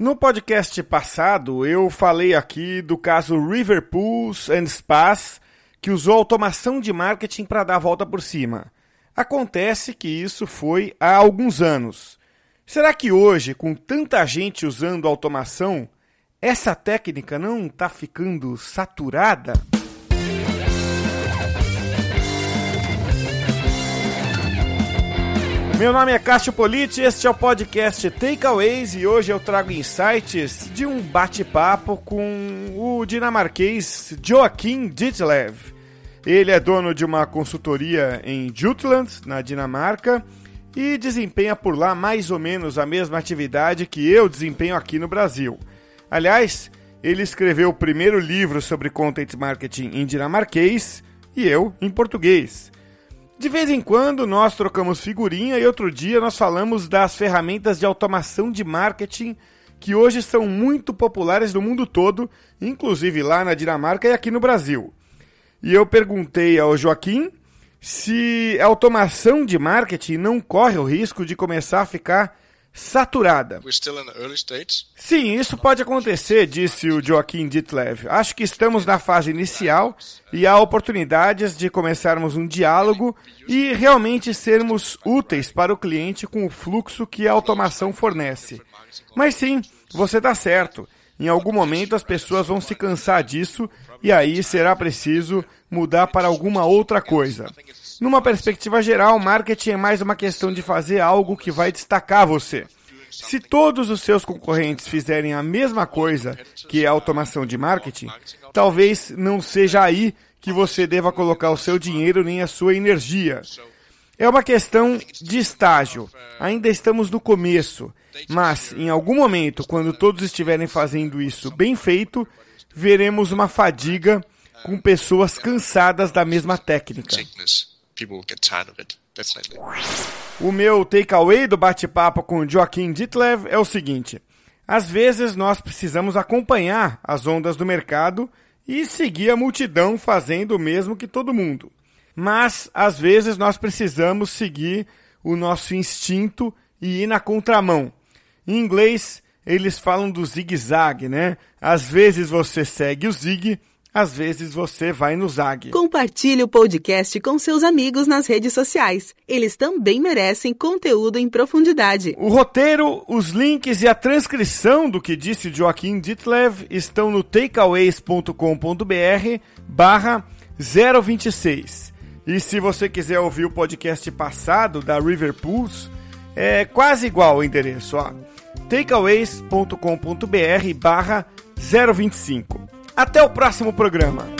No podcast passado, eu falei aqui do caso River Pools and Spas, que usou automação de marketing para dar a volta por cima. Acontece que isso foi há alguns anos. Será que hoje, com tanta gente usando automação, essa técnica não está ficando saturada? Meu nome é Cássio Politi, este é o podcast Takeaways e hoje eu trago insights de um bate-papo com o dinamarquês Joachim Ditlev. Ele é dono de uma consultoria em Jutland, na Dinamarca, e desempenha por lá mais ou menos a mesma atividade que eu desempenho aqui no Brasil. Aliás, ele escreveu o primeiro livro sobre content marketing em dinamarquês e eu em português. De vez em quando nós trocamos figurinha e outro dia nós falamos das ferramentas de automação de marketing que hoje são muito populares no mundo todo, inclusive lá na Dinamarca e aqui no Brasil. E eu perguntei ao Joaquim se a automação de marketing não corre o risco de começar a ficar saturada. Sim, isso pode acontecer, disse o Joaquim Ditlev. Acho que estamos na fase inicial e há oportunidades de começarmos um diálogo e realmente sermos úteis para o cliente com o fluxo que a automação fornece. Mas sim, você está certo. Em algum momento as pessoas vão se cansar disso e aí será preciso mudar para alguma outra coisa. Numa perspectiva geral, marketing é mais uma questão de fazer algo que vai destacar você. Se todos os seus concorrentes fizerem a mesma coisa, que é automação de marketing, talvez não seja aí que você deva colocar o seu dinheiro nem a sua energia. É uma questão de estágio. Ainda estamos no começo, mas em algum momento, quando todos estiverem fazendo isso bem feito, veremos uma fadiga com pessoas cansadas da mesma técnica people get tired of it. Definitely. O meu takeaway do bate-papo com Joaquim Ditlev é o seguinte: às vezes nós precisamos acompanhar as ondas do mercado e seguir a multidão fazendo o mesmo que todo mundo. Mas às vezes nós precisamos seguir o nosso instinto e ir na contramão. Em inglês, eles falam do zigue-zague, né? Às vezes você segue o zigue às vezes você vai no Zag. Compartilhe o podcast com seus amigos nas redes sociais. Eles também merecem conteúdo em profundidade. O roteiro, os links e a transcrição do que disse Joaquim Ditlev estão no takeaways.com.br barra 026. E se você quiser ouvir o podcast passado da River Pools, é quase igual o endereço, ó. takeaways.com.br barra 025. Até o próximo programa.